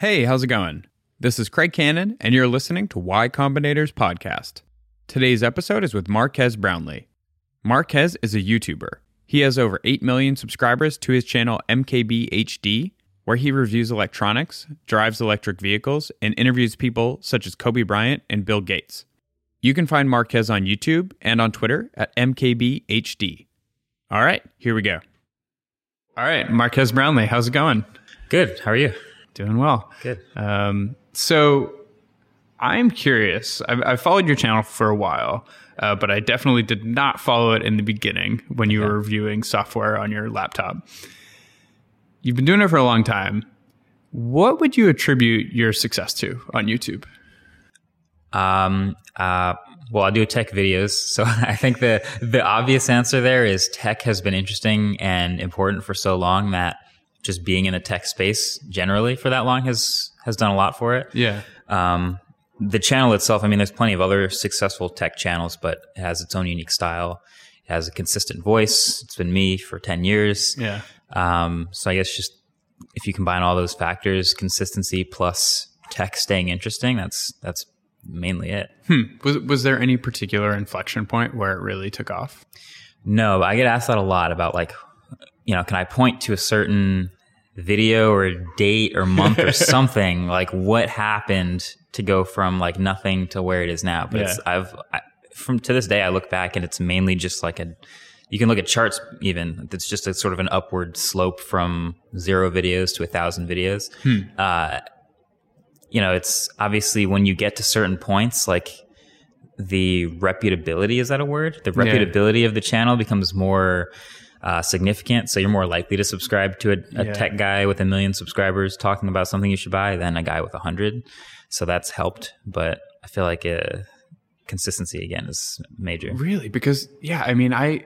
Hey, how's it going? This is Craig Cannon, and you're listening to Y Combinator's podcast. Today's episode is with Marquez Brownlee. Marquez is a YouTuber. He has over 8 million subscribers to his channel MKBHD, where he reviews electronics, drives electric vehicles, and interviews people such as Kobe Bryant and Bill Gates. You can find Marquez on YouTube and on Twitter at MKBHD. All right, here we go. All right, Marquez Brownlee, how's it going? Good. How are you? Doing well. Good. Um, so I'm curious. I've, I've, followed your channel for a while, uh, but I definitely did not follow it in the beginning when you okay. were reviewing software on your laptop. You've been doing it for a long time. What would you attribute your success to on YouTube? Um, uh, well, I do tech videos, so I think the the obvious answer there is tech has been interesting and important for so long that just being in the tech space generally for that long has has done a lot for it. Yeah. Um, the channel itself, I mean, there's plenty of other successful tech channels, but it has its own unique style. It has a consistent voice. It's been me for 10 years. Yeah. Um, so I guess just if you combine all those factors, consistency plus tech staying interesting, that's, that's mainly it. Hmm. Was, was there any particular inflection point where it really took off? No, I get asked that a lot about like, you know, can I point to a certain video or date or month or something like what happened to go from like nothing to where it is now but yeah. it's i've I, from to this day i look back and it's mainly just like a you can look at charts even it's just a sort of an upward slope from zero videos to a thousand videos hmm. uh, you know it's obviously when you get to certain points like the reputability is that a word the reputability yeah. of the channel becomes more uh, significant. So you're more likely to subscribe to a, a yeah. tech guy with a million subscribers talking about something you should buy than a guy with a hundred. So that's helped. But I feel like uh, consistency again is major. Really? Because yeah, I mean, I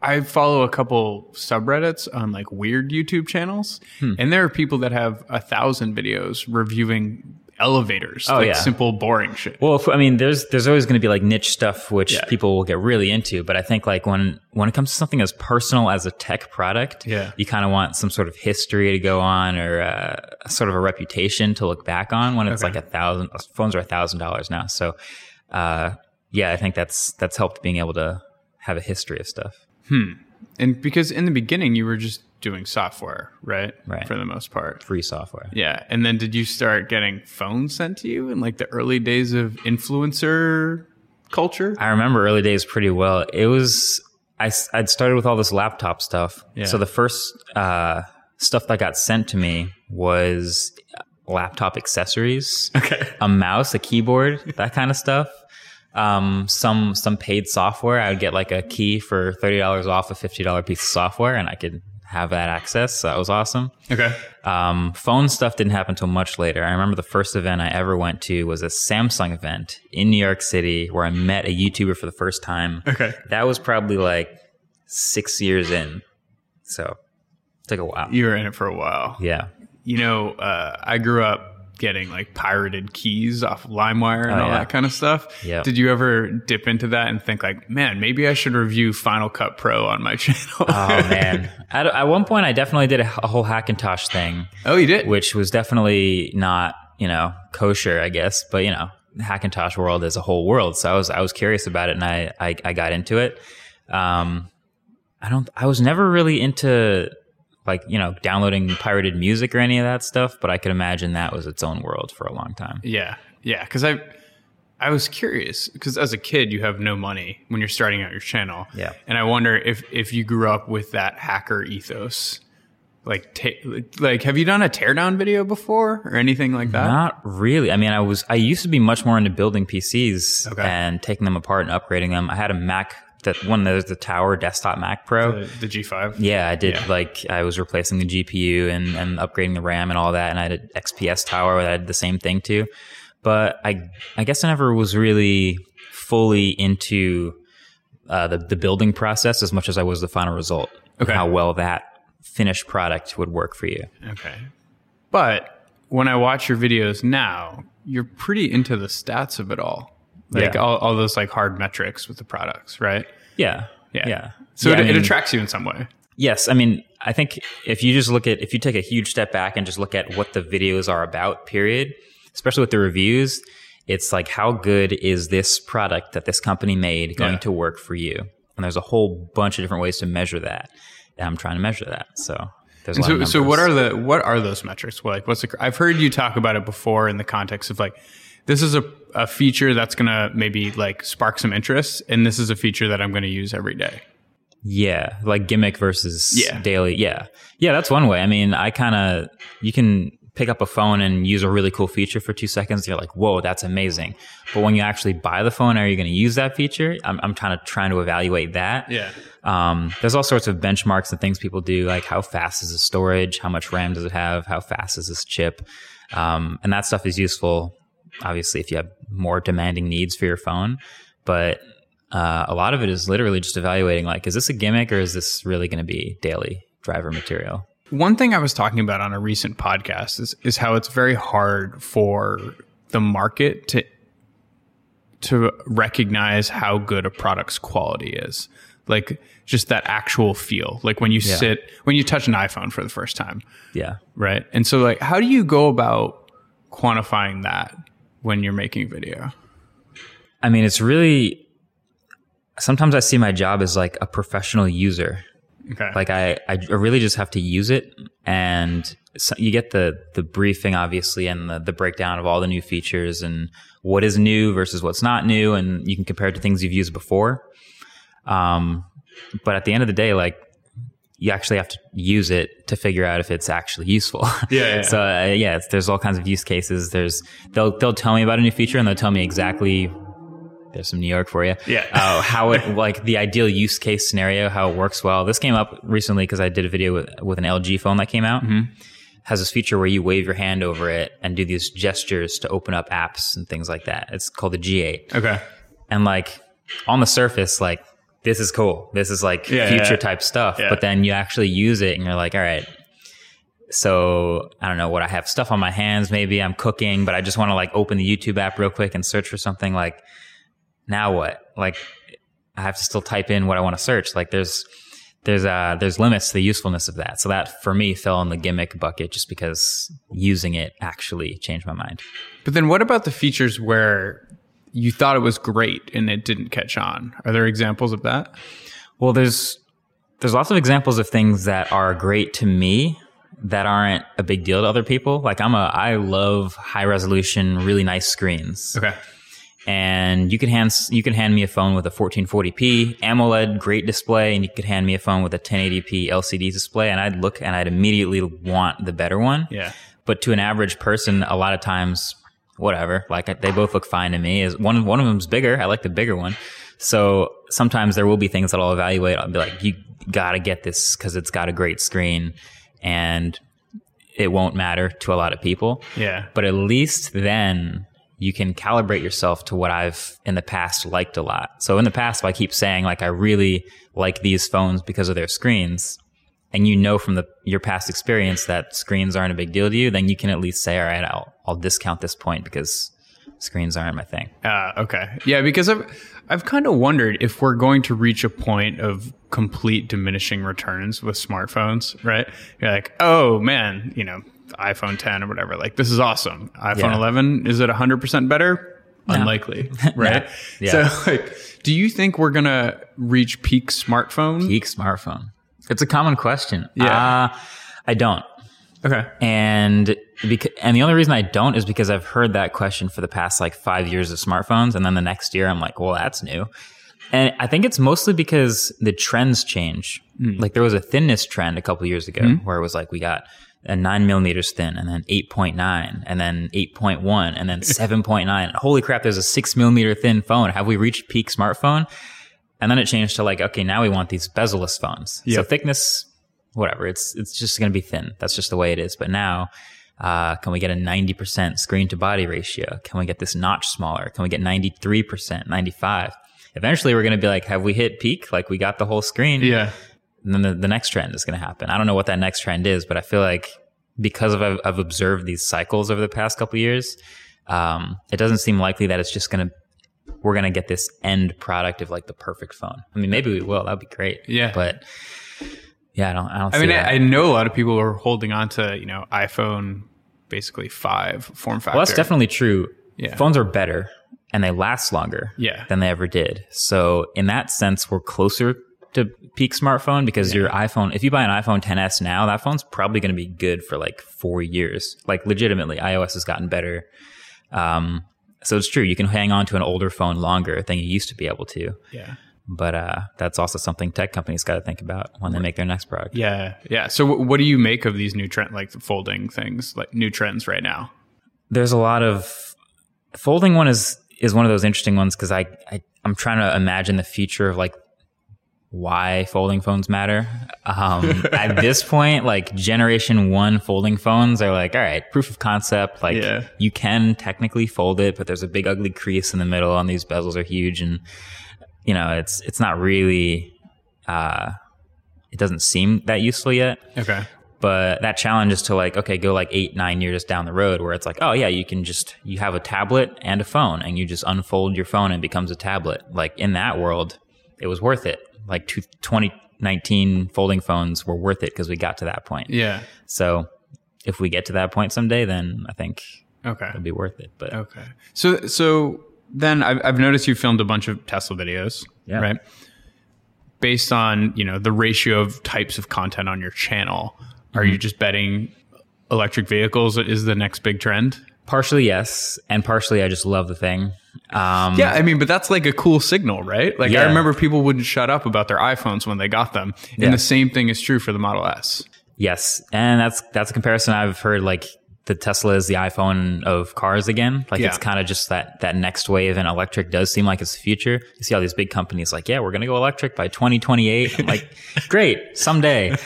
I follow a couple subreddits on like weird YouTube channels, hmm. and there are people that have a thousand videos reviewing elevators. Oh like yeah, simple boring shit. Well, if, I mean, there's there's always going to be like niche stuff which yeah. people will get really into, but I think like when when it comes to something as personal as a tech product, yeah. you kind of want some sort of history to go on or uh, sort of a reputation to look back on. When it's okay. like a thousand phones are a thousand dollars now, so uh, yeah, I think that's that's helped being able to have a history of stuff. Hmm. And because in the beginning you were just doing software, right? Right. For the most part. Free software. Yeah. And then did you start getting phones sent to you in like the early days of influencer culture? I remember early days pretty well. It was, I, I'd started with all this laptop stuff. Yeah. So the first uh, stuff that got sent to me was laptop accessories. Okay. A mouse, a keyboard, that kind of stuff um, some some paid software. I would get like a key for thirty dollars off a fifty dollar piece of software, and I could have that access. So that was awesome. Okay. Um, phone stuff didn't happen until much later. I remember the first event I ever went to was a Samsung event in New York City where I met a YouTuber for the first time. Okay. That was probably like six years in. So it took a while. You were in it for a while. Yeah. You know, uh, I grew up getting like pirated keys off LimeWire and oh, all yeah. that kind of stuff. Yeah. Did you ever dip into that and think like, man, maybe I should review Final Cut Pro on my channel? oh man, at, at, one point I definitely did a, a, whole Hackintosh thing. Oh, you did, which was definitely not you know kosher, I guess, but you know. Hackintosh world is a whole world, so I was I was curious about it, and I I, I got into it. Um, I don't. I was never really into like you know downloading pirated music or any of that stuff but i could imagine that was its own world for a long time. Yeah. Yeah. Because i i was curious because as a kid you have no money when you're starting out your channel. Yeah. And i wonder if if you grew up with that hacker ethos. Like ta- like have you done a teardown video before or anything like that? Not really. I mean i was i used to be much more into building pcs okay. and taking them apart and upgrading them. I had a mac that one there's the Tower Desktop Mac Pro, the, the G5. Yeah, I did yeah. like I was replacing the GPU and, and upgrading the RAM and all that, and I had an XPS Tower that I did the same thing too. But I I guess I never was really fully into uh, the the building process as much as I was the final result. Okay, how well that finished product would work for you. Okay, but when I watch your videos now, you're pretty into the stats of it all like yeah. all, all those like hard metrics with the products, right? Yeah. Yeah. Yeah. So yeah, it, I mean, it attracts you in some way. Yes. I mean, I think if you just look at if you take a huge step back and just look at what the videos are about, period, especially with the reviews, it's like how good is this product that this company made going Yeah. to work for you? And there's a whole bunch of different ways to measure that. And I'm trying to measure that. So there's a lot So, so what are the what are those metrics? Like, what's the? I've heard you talk about it before in the context of like, this is a, a feature that's gonna maybe like spark some interest, and this is a feature that I'm gonna use every day. Yeah, like gimmick versus Yeah. daily. Yeah. Yeah, that's one way. I mean, I kind of, you can pick up a phone and use a really cool feature for two seconds. You're like, whoa, that's amazing. But when you actually buy the phone, are you going to use that feature? I'm, I'm trying to, trying to evaluate that. Yeah. Um, there's all sorts of benchmarks and things people do, like how fast is the storage? How much RAM does it have? How fast is this chip? Um, and that stuff is useful, obviously, if you have more demanding needs for your phone. But uh, a lot of it is literally just evaluating, like, is this a gimmick or is this really going to be daily driver material? One thing I was talking about on a recent podcast is is how it's very hard for the market to to recognize how good a product's quality is. Like just that actual feel. Like when you Yeah. sit when you touch an iPhone for the first time, Yeah. right? And so like how do you go about quantifying that when you're making video? I mean, it's really, sometimes I see my job as like a professional user. Okay. like I, I really just have to use it and so you get the the briefing obviously and the, the breakdown of all the new features and what is new versus what's not new and you can compare it to things you've used before um, but at the end of the day like you actually have to use it to figure out if it's actually useful Yeah, yeah. so uh, yeah it's, there's all kinds of use cases there's they'll they'll tell me about a new feature and they'll tell me exactly there's some New York for you. Yeah. Uh, how it like the ideal use case scenario, how it works well. This came up recently because I did a video with, with an LG phone that came out. Has this feature where you wave your hand over it and do these gestures to open up apps and things like that. It's called the G8. okay. And like on the surface, like this is cool. This is like Yeah, future yeah. type stuff. Yeah. But then you actually use it and you're like, all right. So I don't know what I have stuff on my hands. Maybe I'm cooking, but I just want to like open the YouTube app real quick and search for something. Like now what? Like I have to still type in what I want to search. Like there's there's uh there's limits to the usefulness of that. So that for me fell in the gimmick bucket just because using it actually changed my mind. But then what about the features where you thought it was great and it didn't catch on? Are there examples of that? Well, there's there's lots of examples of things that are great to me that aren't a big deal to other people. Like I'm a I love high resolution, really nice screens. Okay. And you can hand you can hand me a phone with a 1440p AMOLED great display and you could hand me a phone with a 1080p LCD display and I'd look and I'd immediately want the better one. Yeah. But to an average person, a lot of times, whatever, like they both look fine to me. Is one one of them's bigger. I like the bigger one. So sometimes there will be things that I'll evaluate. I'll be like, you gotta get this because it's got a great screen, and it won't matter to a lot of people. Yeah. But at least then you can calibrate yourself to what I've in the past liked a lot. So in the past, I keep saying like I really like these phones because of their screens, and you know from the your past experience that screens aren't a big deal to you, then you can at least say, all right, I'll I'll discount this point because screens aren't my thing. Uh, okay. Yeah, because I've I've kind of wondered if we're going to reach a point of complete diminishing returns with smartphones, right? You're like, oh man, you know, iPhone 10 or whatever. Like this is awesome. iPhone Yeah. 11 is it 100% better? Unlikely, right? Yeah. So like, do you think we're gonna reach peak smartphone? Peak smartphone. It's a common question. Yeah. Uh, I don't. Okay. And because, and the only reason I don't is because I've heard that question for the past like five years of smartphones. And then the next year I'm like, well, that's new. And I think it's mostly because the trends change. Like there was a thinness trend a couple years ago where it was like we got a nine millimeters thin and then 8.9 and then 8.1 and then 7.9. Holy crap, there's a six millimeter thin phone. Have we reached peak smartphone? And then it changed to like, okay, now we want these bezel-less phones. So thickness, whatever. It's it's just going to be thin. That's just the way it is. But now, uh, can we get a ninety percent screen to body ratio? Can we get this notch smaller? Can we get ninety three percent, ninety five? Eventually, we're going to be like, have we hit peak? Like we got the whole screen. Yeah. And then the, the next trend is going to happen. I don't know what that next trend is, but I feel like because of I've, I've observed these cycles over the past couple of years, um, it doesn't seem likely that it's just going to we're going to get this end product of like the perfect phone. I mean, maybe we will. That'd be great. Yeah. But Yeah, I don't. I don't. I see mean, that. I, I know a lot of people are holding on to you know iPhone basically five form factor. well, that's definitely true. Yeah. Phones are better and they last longer Yeah. than they ever did. So in that sense, we're closer to peak smartphone because your iPhone, if you buy an iPhone 10s now, that phone's probably going to be good for like four years. Like legitimately, iOS has gotten better. Um, so it's true. You can hang on to an older phone longer than you used to be able to. yeah. But uh, that's also something tech companies got to think about when they make their next product. Yeah, yeah. So, w- what do you make of these new trend, like folding things, like new trends right now? there's a lot of folding one is is one of those interesting ones because I, I I'm trying to imagine the future of like why folding phones matter. Um, at this point, like generation one folding phones are like, all right, proof of concept. Like Yeah. you can technically fold it, but there's a big ugly crease in the middle, and these bezels are huge, and you know it's it's not really. Uh, it doesn't seem that useful yet. Okay. But that challenge is to like, okay, go like eight, nine years down the road where it's like, oh yeah, you can just, you have a tablet and a phone and you just unfold your phone and it becomes a tablet. Like in that world, it was worth it. Like two, 2019 folding phones were worth it because we got to that point. Yeah. So if we get to that point someday, then I think Okay. it'll be worth it. But Okay. So, so then I've, I've noticed you filmed a bunch of Tesla videos, Yeah. right? Based on you know the ratio of types of content on your channel, are Mm-hmm. you just betting electric vehicles is the next big trend? Partially yes. And partially I just love the thing. Um, Yeah, I mean, but that's like a cool signal, right? Like I remember people wouldn't shut up about their iPhones when they got them, and Yeah. the same thing is true for the Model S. Yes, and that's that's a comparison I've heard. Like the Tesla is the iPhone of cars again. Like it's kind of just that that next wave, and electric does seem like it's the future. You see all these big companies like, yeah, we're gonna go electric by 2028. I'm like, great, someday.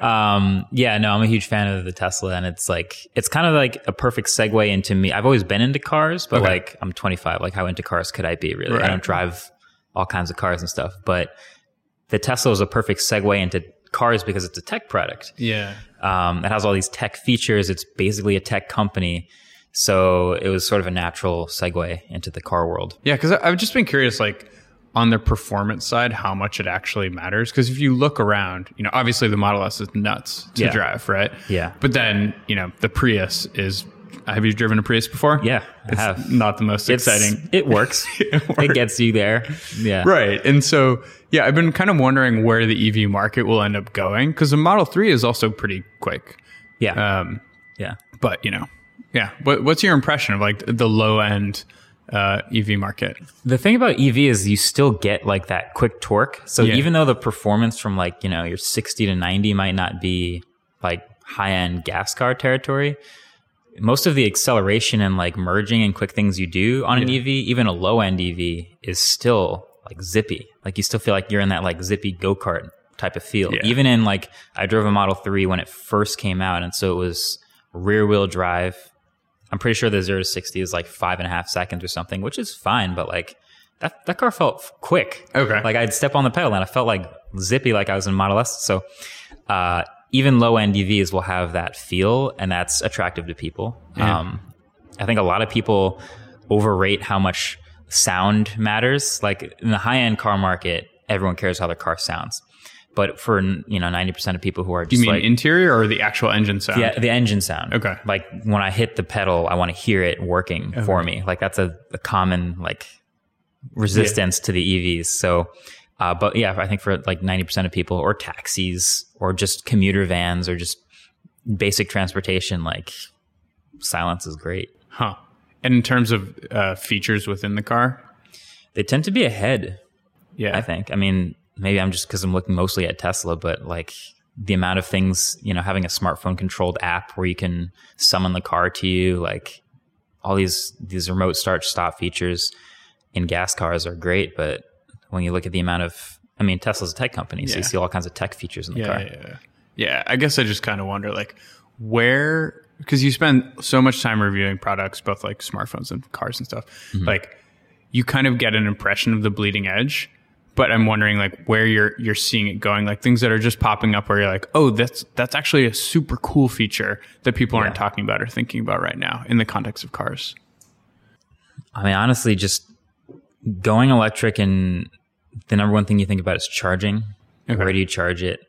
Um, yeah, no, I'm a huge fan of the Tesla, and it's like it's kind of like a perfect segue into me. I've always been into cars, but Okay. like I'm 25. Like how into cars could I be? Really, Right. I don't drive all kinds of cars and stuff, but the Tesla is a perfect segue into cars because it's a tech product. Yeah, Um, it has all these tech features. It's basically a tech company. So it was sort of a natural segue into the car world. yeah. Because I've just been curious, like on the performance side, how much it actually matters. Because if you look around, you know, obviously the Model S is nuts to Yeah. drive, right? Yeah. But then you know the Prius is. Have you driven a Prius before? Yeah, I have. not the most It's- exciting. It works. it, gets you there. Yeah. Right. And so, yeah, I've been kind of wondering where the EV market will end up going because the Model 3 is also pretty quick. Yeah. Um, yeah. but, you know, yeah. What, what's your impression of like the low end uh, EV market? The thing about EV is you still get like that quick torque. So Yeah. even though the performance from like, you know, your 60 to 90 might not be like high end gas car territory, most of the acceleration and like merging and quick things you do on an Yeah. EV, even a low end EV, is still like zippy. Like you still feel like you're in that like zippy go kart type of feel. Yeah. Even in like, I drove a Model 3 when it first came out. And so it was rear wheel drive. I'm pretty sure the zero to 60 is like five and a half seconds or something, which is fine. But like that, that car felt quick. Okay. Like I'd step on the pedal and I felt like zippy, like I was in Model S. So, uh, even low end EVs will have that feel, and that's attractive to people. Yeah. Um, I think a lot of people overrate how much sound matters. Like in the high end car market, everyone cares how their car sounds. But for you know ninety percent of people who are just You mean like interior or the actual engine sound? yeah, the engine sound. Okay. Like when I hit the pedal, I want to hear it working for me. Like that's a, a common like resistance to the EVs. So, uh, but yeah, I think for like 90% of people or taxis or just commuter vans or just basic transportation, like silence is great. Huh. And in terms of uh, features within the car? They tend to be ahead, Yeah. I think. I mean, maybe I'm just because I'm looking mostly at Tesla, but like the amount of things, you know, having a smartphone controlled app where you can summon the car to you, like all these these remote start stop features in gas cars are great, but when you look at the amount of I mean, Tesla's a tech company, so Yeah. you see all kinds of tech features in the yeah, car. yeah, yeah. Yeah, I guess I just kind of wonder like where because you spend so much time reviewing products, both like smartphones and cars and stuff. Mm-hmm. Like you kind of get an impression of the bleeding edge, but I'm wondering like where you're you're seeing it going, like things that are just popping up where you're like, oh, that's that's actually a super cool feature that people aren't talking about or thinking about right now in the context of cars. I mean, honestly, just going electric and the number one thing you think about is charging. Okay. Where do you charge it?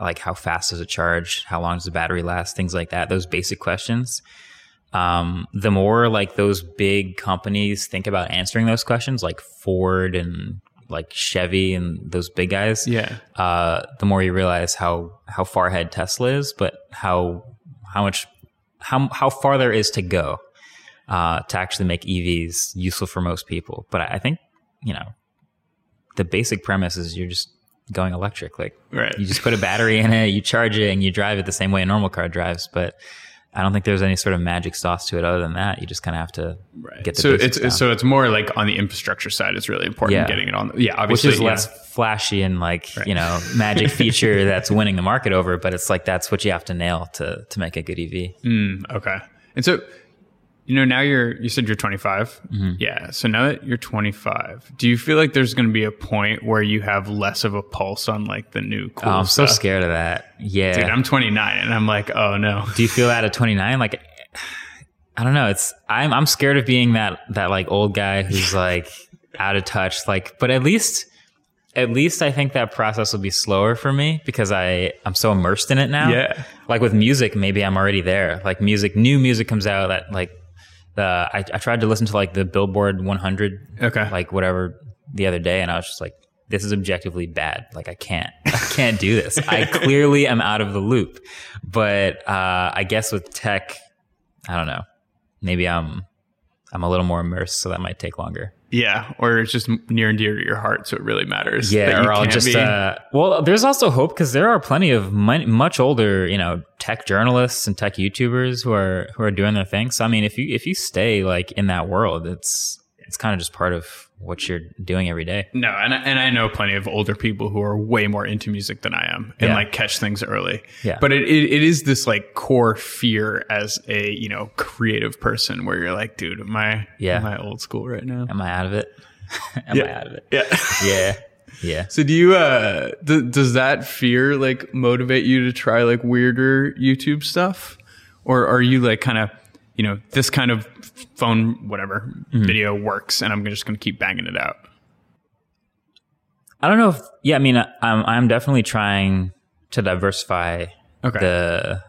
like how fast does it charge? How long does the battery last? Things like that. Those basic questions. Um, the more like those big companies think about answering those questions, like Ford and like Chevy and those big guys, Yeah. uh, the more you realize how how far ahead Tesla is, but how how much how how far there is to go uh, to actually make EVs useful for most people. But I, I think you know the basic premise is you're just going electric. Like Right. you just put a battery in it, you charge it, and you drive it the same way a normal car drives. But I don't think there's any sort of magic sauce to it other than that. You just kind of have to Right. get the so it's down. so it's more like on the infrastructure side. It's really important Yeah. getting it on. Yeah, which obviously. is yeah. less flashy and like you know magic feature that's winning the market over but it's like that's what you have to nail to to make a good ev Mm, okay. And so, you know, now you're, you said you're 25. Mm-hmm. Yeah. So now that you're 25, do you feel like there's going to be a point where you have less of a pulse on like the new cool oh, i'm so scared of that yeah Dude, I'm 29 and I'm like, oh no. do you feel that at 29 like i don't know it's i'm i'm scared of being that that like old guy who's like out of touch like but at least at least i think that process will be slower for me because i i'm so immersed in it now Yeah. like with music maybe i'm already there like music new music comes out that like the I, I tried to listen to like the billboard 100 Okay. like whatever the other day and i was just like this is objectively bad. Like i can't i can't do this. I clearly am out of the loop. But uh i guess with tech i don't know. Maybe i'm i'm a little more immersed so that might take longer Yeah. Or it's just near and dear to your heart. So it really matters. yeah or i'll just be- uh well there's also hope because there are plenty of mon- much older you know tech journalists and tech youtubers who are who are doing their thing so i mean if you if you stay like in that world it's it's kind of just part of what you're doing every day No, and I, and I know plenty of older people who are way more into music than I am and Yeah. like catch things early. Yeah. But it, it, it is this like core fear as a, you know, creative person where you're like, dude, am I, Yeah. am I old school right now? am i out of it am i out of it Yeah. yeah yeah so do you, uh, th- does that fear like motivate you to try like weirder YouTube stuff? Or are you like kind of, you know, this kind of phone, whatever Mm-hmm. video works and I'm just going to keep banging it out? I don't know if yeah. I mean, I'm I'm definitely trying to diversify Okay. the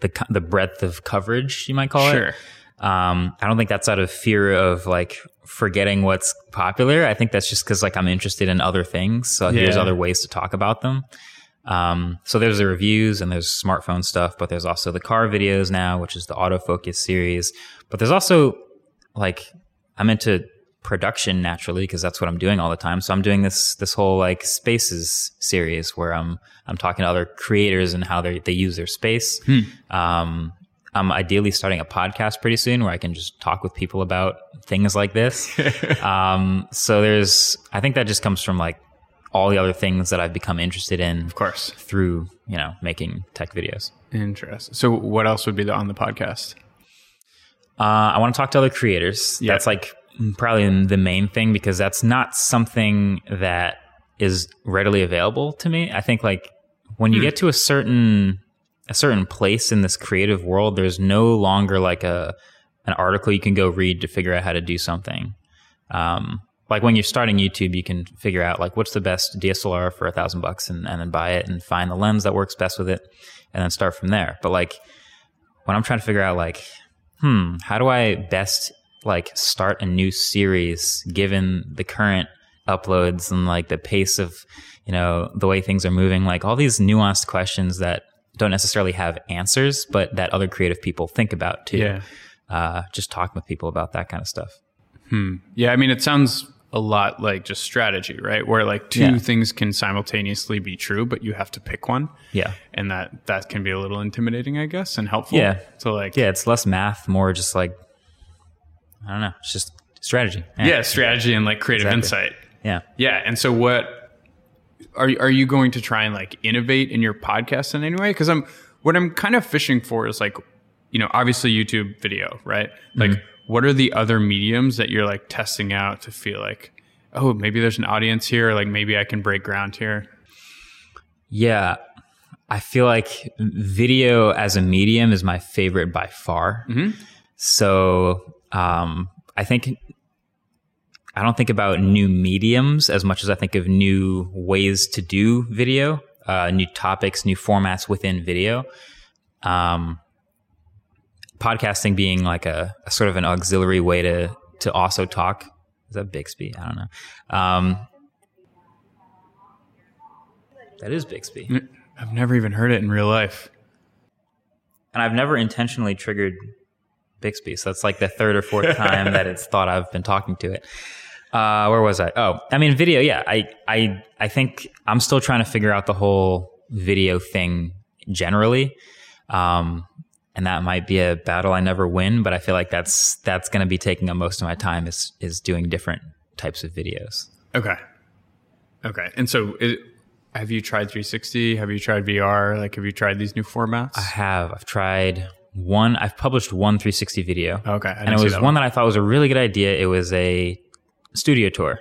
the the breadth of coverage you might call Sure. it. Um, I don't think that's out of fear of like forgetting what's popular. I think that's just because like I'm interested in other things. So here's Yeah. other ways to talk about them. Um, so there's the reviews and there's smartphone stuff, but there's also the car videos now, which is the autofocus series. But there's also like I'm into production naturally because that's what I'm doing all the time. So I'm doing this this whole like spaces series where I'm I'm talking to other creators and how they they use their space. Um, I'm ideally starting a podcast pretty soon where I can just talk with people about things like this. um, so there's I think that just comes from like all the other things that I've become interested in Of course. through you know making tech videos. Interesting. So what else would be the, on the podcast? Uh, I want to talk to other creators. Yeah. That's like probably the main thing because that's not something that is readily available to me. I think like when you get to a certain a certain place in this creative world, there's no longer like a an article you can go read to figure out how to do something. Um, like when you're starting YouTube, you can figure out like what's the best DSLR for a thousand bucks and, and then buy it and find the lens that works best with it and then start from there. But like when I'm trying to figure out like hmm, how do I best like start a new series given the current uploads and like the pace of, you know, the way things are moving, like all these nuanced questions that don't necessarily have answers, but that other creative people think about too. Yeah. Uh, just talking with people about that kind of stuff. Hmm. Yeah, I mean, it sounds a lot like just strategy, right? Where like two Yeah. things can simultaneously be true, but you have to pick one, Yeah. and that that can be a little intimidating, I guess, and helpful. Yeah. So like, Yeah. It's less math, more just like, I don't know. It's just strategy. yeah, strategy and like creative Exactly. insight. Yeah. Yeah, and so what are are you going to try and like innovate in your podcast in any way? Because I'm what I'm kind of fishing for is like, you know, obviously YouTube video, right? Like, mm-hmm. What are the other mediums that you're like testing out to feel like, oh, maybe there's an audience here, or like maybe I can break ground here. Yeah. I feel like video as a medium is my favorite by far. So um, I think I don't think about new mediums as much as I think of new ways to do video. uh, new topics, new formats within video. Um, podcasting being like a, a, sort of an auxiliary way to to also talk. Is that Bixby? I don't know. Um, that is Bixby. I've never even heard it in real life. And I've never intentionally triggered Bixby. So that's like the third or fourth time that it's thought I've been talking to it. Uh, where was I? Oh, I mean, video. Yeah, I, I, I think I'm still trying to figure out the whole video thing generally. Um, and that might be a battle I never win, but I feel like that's that's going to be taking up most of my time is is doing different types of videos. Okay. Okay. And so it, have you tried 360? Have you tried VR? Like, have you tried these new formats? I have. I've tried one. I've published one 360 video. Okay, and it was one, one that I thought was a really good idea. It was a studio tour.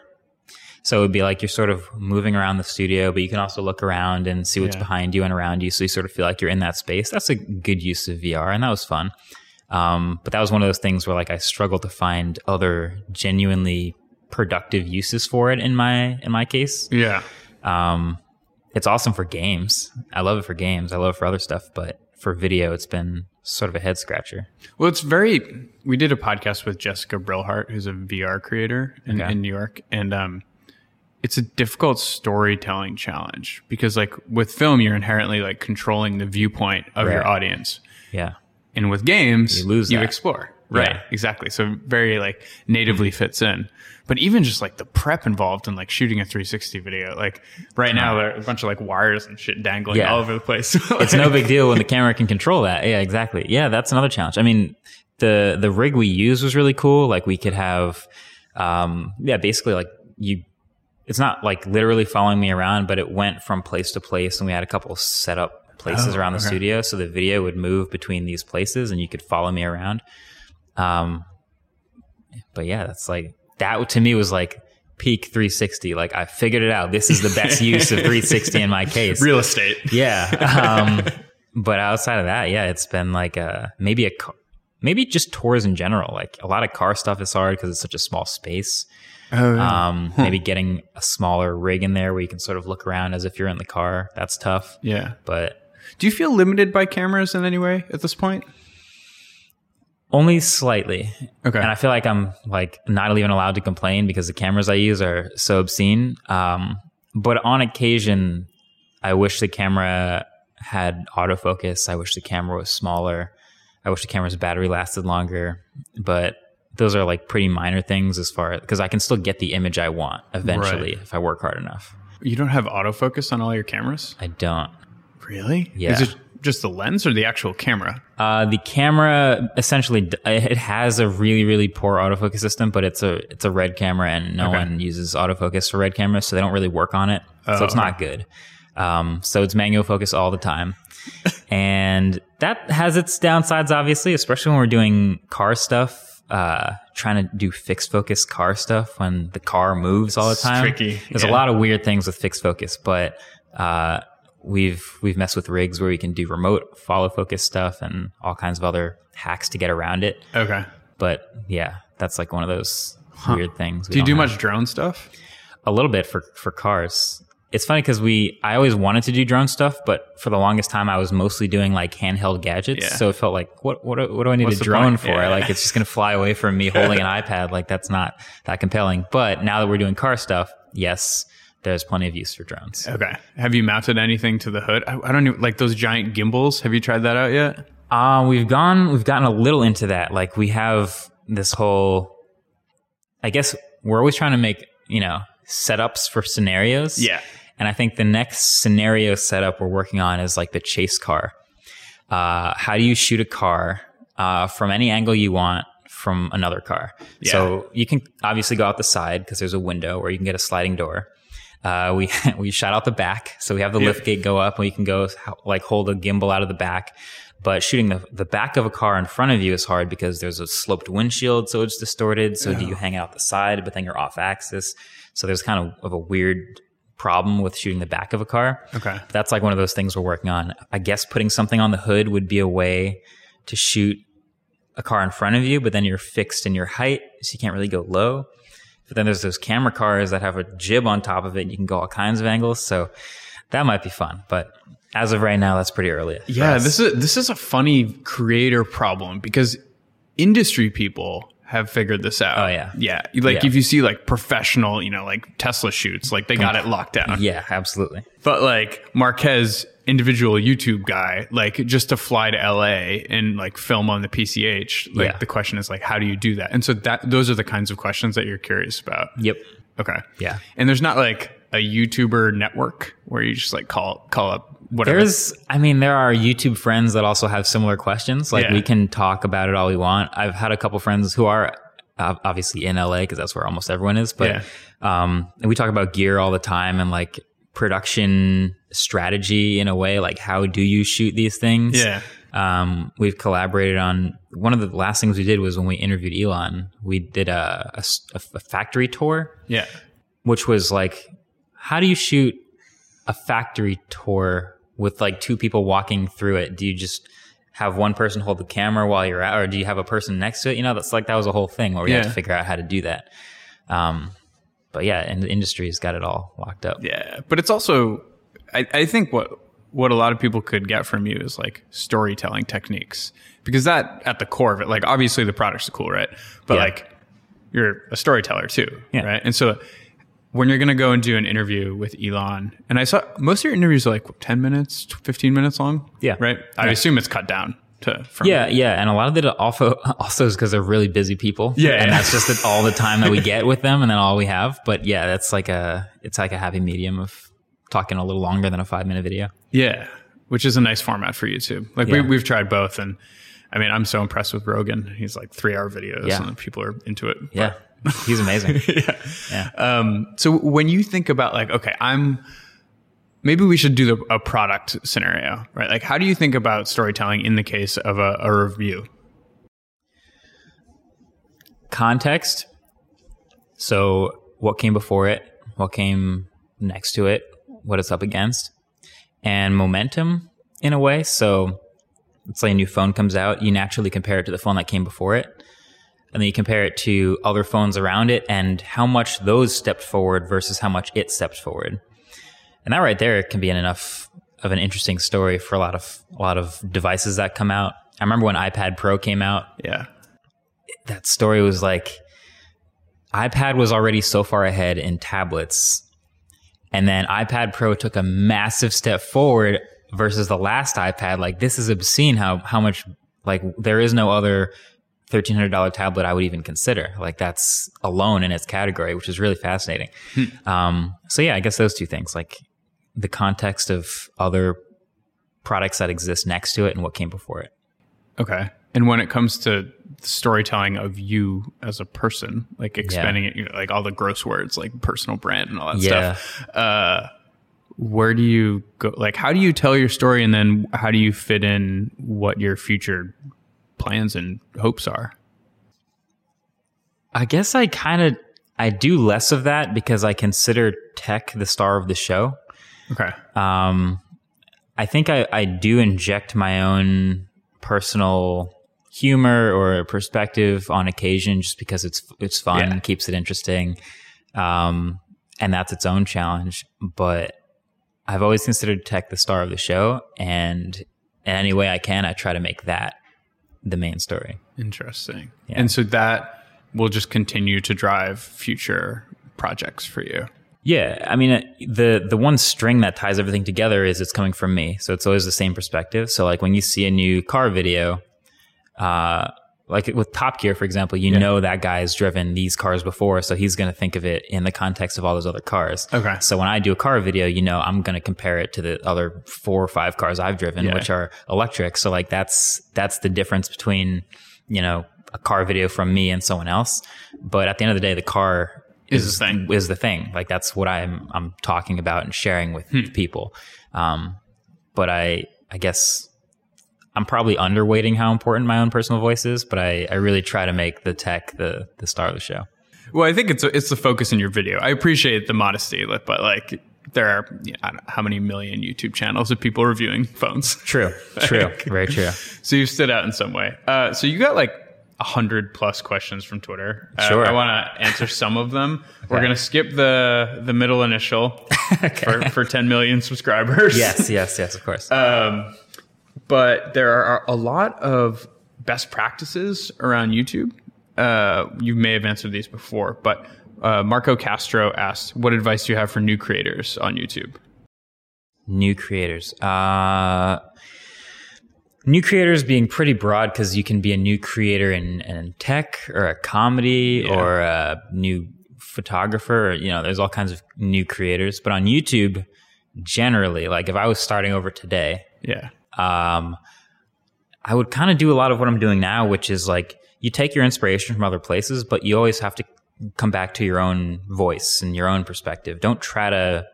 So it would be like you're sort of moving around the studio, but you can also look around and see what's yeah. behind you and around you. So you sort of feel like you're in that space. That's a good use of VR, and that was fun. Um, but that was one of those things where like I struggled to find other genuinely productive uses for it in my in my case. Yeah. Um, it's awesome for games. I love it for games. I love it for other stuff, but for video, it's been sort of a head scratcher. Well, it's very. We did a podcast with Jessica Brillhart, who's a VR creator in, okay. in New York, and um, it's a difficult storytelling challenge because, like, with film, you're inherently like controlling the viewpoint of right. your audience. Yeah, and with games, you lose. You that. explore. Right. Yeah. Exactly. So very like natively fits in. But even just like the prep involved in like shooting a 360 video, like right now there are a bunch of like wires and shit dangling yeah. all over the place. like, it's no big deal when the camera can control that. Yeah, exactly. Yeah, that's another challenge. I mean, the the rig we use was really cool. Like we could have, um, yeah, basically like you. It's not like literally following me around, but it went from place to place, and we had a couple set up places oh, around the okay. studio, so the video would move between these places, and you could follow me around. Um, but yeah, that's like that to me was like peak 360. Like I figured it out. This is the best use of 360 in my case. Real estate. Yeah. Um, but outside of that, yeah, it's been like a, maybe a maybe just tours in general. Like a lot of car stuff is hard because it's such a small space. Oh, yeah. um, huh. Maybe getting a smaller rig in there where you can sort of look around as if you're in the car. That's tough. Yeah. But do you feel limited by cameras in any way at this point? Only slightly. Okay. And I feel like I'm like not even allowed to complain because the cameras I use are so obscene. Um, but on occasion, I wish the camera had autofocus. I wish the camera was smaller. I wish the camera's battery lasted longer. But those are like pretty minor things as far because I can still get the image I want eventually right. if I work hard enough. You don't have autofocus on all your cameras? I don't. Really? Yeah. Is it just the lens or the actual camera? Uh, the camera essentially it has a really really poor autofocus system, but it's a it's a red camera and no okay. one uses autofocus for red cameras, so they don't really work on it. Oh. So it's not good. Um, so it's manual focus all the time, and that has its downsides, obviously, especially when we're doing car stuff. Uh, trying to do fixed focus car stuff when the car moves all the time. It's tricky. There's yeah. a lot of weird things with fixed focus, but uh, we've we've messed with rigs where we can do remote follow focus stuff and all kinds of other hacks to get around it. Okay. But yeah, that's like one of those huh. weird things. Do you do have. much drone stuff? A little bit for for cars. It's funny because we I always wanted to do drone stuff, but for the longest time I was mostly doing like handheld gadgets. Yeah. So it felt like what what what do I need What's a drone for? Yeah. Like it's just gonna fly away from me holding an iPad. Like that's not that compelling. But now that we're doing car stuff, yes, there's plenty of use for drones. Okay. Have you mounted anything to the hood? I, I don't even like those giant gimbals. Have you tried that out yet? Uh, we've gone, we've gotten a little into that. Like we have this whole, I guess we're always trying to make, you know, setups for scenarios. Yeah. And I think the next scenario setup we're working on is like the chase car. Uh, how do you shoot a car uh, from any angle you want from another car? Yeah. So you can obviously go out the side because there's a window where you can get a sliding door. Uh, we we shot out the back, so we have the lift gate go up, and we can go like hold a gimbal out of the back. But shooting the the back of a car in front of you is hard because there's a sloped windshield, so it's distorted. So yeah. do you hang out the side, but then you're off axis? So there's kind of, of a weird problem with shooting the back of a car. Okay, that's like one of those things we're working on. I guess putting something on the hood would be a way to shoot a car in front of you, but then you're fixed in your height, so you can't really go low. But then there's those camera cars that have a jib on top of it. And you can go all kinds of angles. So that might be fun. But as of right now, that's pretty early. Yeah, us. this is this is a funny creator problem because industry people have figured this out. Oh, yeah. yeah. Like Yeah. if you see like professional, you know, like Tesla shoots, like they got it locked down. yeah, absolutely. But like Marquez, individual YouTube guy, like just to fly to LA and like film on the PCH, like Yeah. the question is like, how do you do that? And so that those are the kinds of questions that you're curious about. Yep. Okay. Yeah. And there's not like a YouTuber network where you just like call call up whatever. There's, I mean, there are YouTube friends that also have similar questions. Like Yeah. we can talk about it all we want. I've had a couple friends who are uh, obviously in LA because that's where almost everyone is. But um, and we talk about gear all the time and like production strategy in a way. Like how do you shoot these things? yeah. Um, we've collaborated on one of the last things we did was when we interviewed Elon. We did a factory tour Yeah. which was like, how do you shoot a factory tour with like two people walking through it? Do you just have one person hold the camera while you're out, or do you have a person next to it? You know, that's like that was a whole thing where we had to figure out how to do that. Um, but yeah, and the industry's got it all locked up. Yeah, but it's also, I, I think what what a lot of people could get from you is like storytelling techniques because that at the core of it, like obviously the products are cool, right? But Yeah. like you're a storyteller too, Yeah. right? And so when you're gonna go and do an interview with Elon, and I saw most of your interviews are like what, ten minutes, fifteen minutes long, Yeah. right? I Yeah. assume it's cut down to from Yeah, yeah, and a lot of it also also is because they're really busy people. Yeah. and that's just the- all the time that we get with them, and then all we have. But yeah, that's like a it's like a happy medium of talking a little longer than a five minute video. Yeah, which is a nice format for YouTube. Like we, Yeah. we've tried both, and I mean, I'm so impressed with Rogan. He's like three hour videos, Yeah. and people are into it. Yeah, he's amazing. yeah. Yeah. Um, so when you think about like, okay, I'm maybe we should do the, a product scenario, right? Like, how do you think about storytelling in the case of a, a review? context. So, what came before it? What came next to it? What it's up against? And momentum in a way. So, let's say a new phone comes out, you naturally compare it to the phone that came before it. And then you compare it to other phones around it and how much those stepped forward versus how much it stepped forward. And that right there can be an enough of an interesting story for a lot of a lot of devices that come out. I remember when iPad Pro came out, Yeah. that story was like iPad was already so far ahead in tablets. And then iPad Pro took a massive step forward versus the last iPad. Like this is obscene how how much like there is no other thirteen hundred dollar tablet I would even consider. Like that's alone in its category, which is really fascinating. Um, so yeah, I guess those two things, like the context of other products that exist next to it and what came before it. Okay. And when it comes to storytelling of you as a person, like expanding it, you know, like all the gross words, like personal brand and all that Yeah. stuff, uh, where do you go? Like, how do you tell your story, and then how do you fit in what your future plans and hopes are? I guess I kind of I do less of that because I consider tech the star of the show. Okay. Um, I think I, I do inject my own personal humor or perspective on occasion just because it's it's fun, Yeah. keeps it interesting, um, and that's its own challenge. But I've always considered tech the star of the show, and in any way I can, I try to make that the main story. Interesting. Yeah. And so that will just continue to drive future projects for you. Yeah, I mean uh, the the one string that ties everything together is it's coming from me, so it's always the same perspective. So like when you see a new car video, uh, like with Top Gear, for example, you know that guy's driven these cars before, so he's going to think of it in the context of all those other cars. Okay. So when I do a car video, you know I'm going to compare it to the other four or five cars I've driven, Yeah. which are electric. So like that's that's the difference between you know a car video from me and someone else. But at the end of the day, the car Is the thing. is the thing. Like that's what I'm I'm talking about and sharing with Hmm. people. Um, but I I guess I'm probably underweighting how important my own personal voice is, but I, I really try to make the tech the the star of the show. Well, I think it's it's the focus in your video. I appreciate the modesty, but like there are you know, I don't know how many million YouTube channels of people reviewing phones. True, true, very true. So you stood out in some way. Uh, so you got like a hundred plus questions from Twitter. Uh, Sure. I want to answer some of them. We're gonna skip the the middle initial for, for 10 million subscribers. Yes, yes, yes, of course. Um, but there are a lot of best practices around YouTube. Uh, you may have answered these before, but uh, Marco Castro asked, "What advice do you have for new creators on YouTube?" new creators. Uh, new creators being pretty broad because you can be a new creator in, in tech or a comedy Yeah. or a new photographer. Or, you know, there's all kinds of new creators. But on YouTube, generally, like if I was starting over today, Yeah, um, I would kind of do a lot of what I'm doing now, which is like you take your inspiration from other places, but you always have to come back to your own voice and your own perspective. Don't try to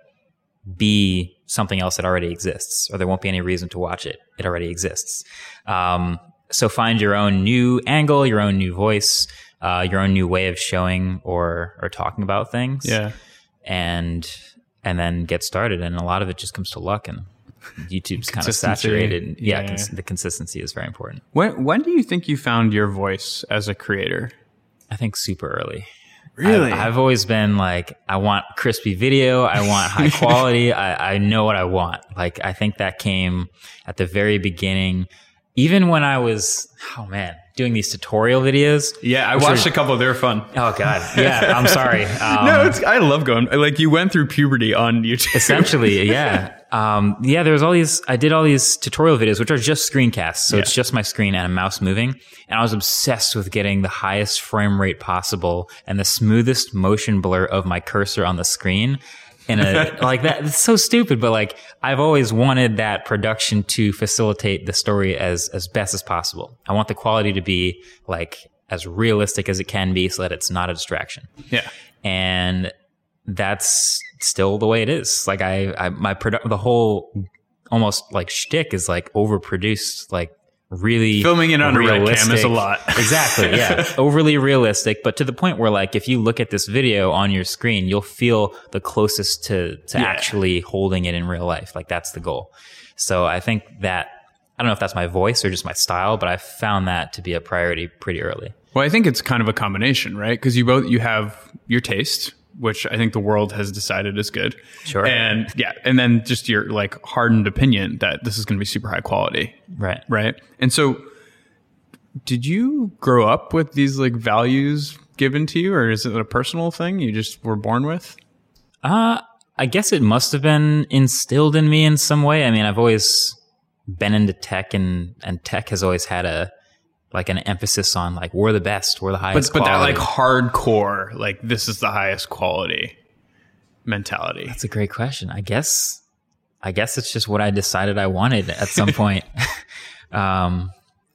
be something else that already exists, or there won't be any reason to watch it. It already exists. Um, so find your own new angle, your own new voice, uh, your own new way of showing or or talking about things yeah. and and then get started. And a lot of it just comes to luck and YouTube's kind of saturated. Yeah, Yeah, cons- yeah. the consistency is very important. When when do you think you found your voice as a creator? I think super early. Really? I've, I've always been like, I want crispy video. I want high quality. I, I know what I want. Like, I think that came at the very beginning. Even when I was, oh man, doing these tutorial videos. yeah, I watched are- a couple. They're fun. Oh God. Yeah. I'm sorry. Um, no, it's I love going. Like you went through puberty on YouTube. essentially yeah um, yeah there's all these i did all these tutorial videos which are just screencasts so it's just my screen and a mouse moving and i was obsessed with getting the highest frame rate possible and the smoothest motion blur of my cursor on the screen in a like that it's so stupid but like i've always wanted that production to facilitate the story as as best as possible. I want the quality to be like as realistic as it can be so that it's not a distraction. Yeah, and that's still the way it is. Like I, I my produ- the whole almost like shtick is like overproduced, like really filming it on a cam is a lot. exactly, yeah, overly realistic, but to the point where like if you look at this video on your screen, you'll feel the closest to to Yeah. actually holding it in real life. Like that's the goal. So I think that I don't know if that's my voice or just my style, but I found that to be a priority pretty early. Well, I think it's kind of a combination, right? Because you both you have your taste, which I think the world has decided is good. Sure. And yeah, and then just your like hardened opinion that this is going to be super high quality, Right. right? And so, did you grow up with these like values given to you, or is it a personal thing you just were born with? Uh, I guess it must have been instilled in me in some way. I mean, I've always been into tech and, and tech has always had a, like an emphasis on like, we're the best, we're the highest but that quality. like hardcore, like this is the highest quality mentality. That's a great question. I guess, I guess it's just what I decided I wanted at some point. um,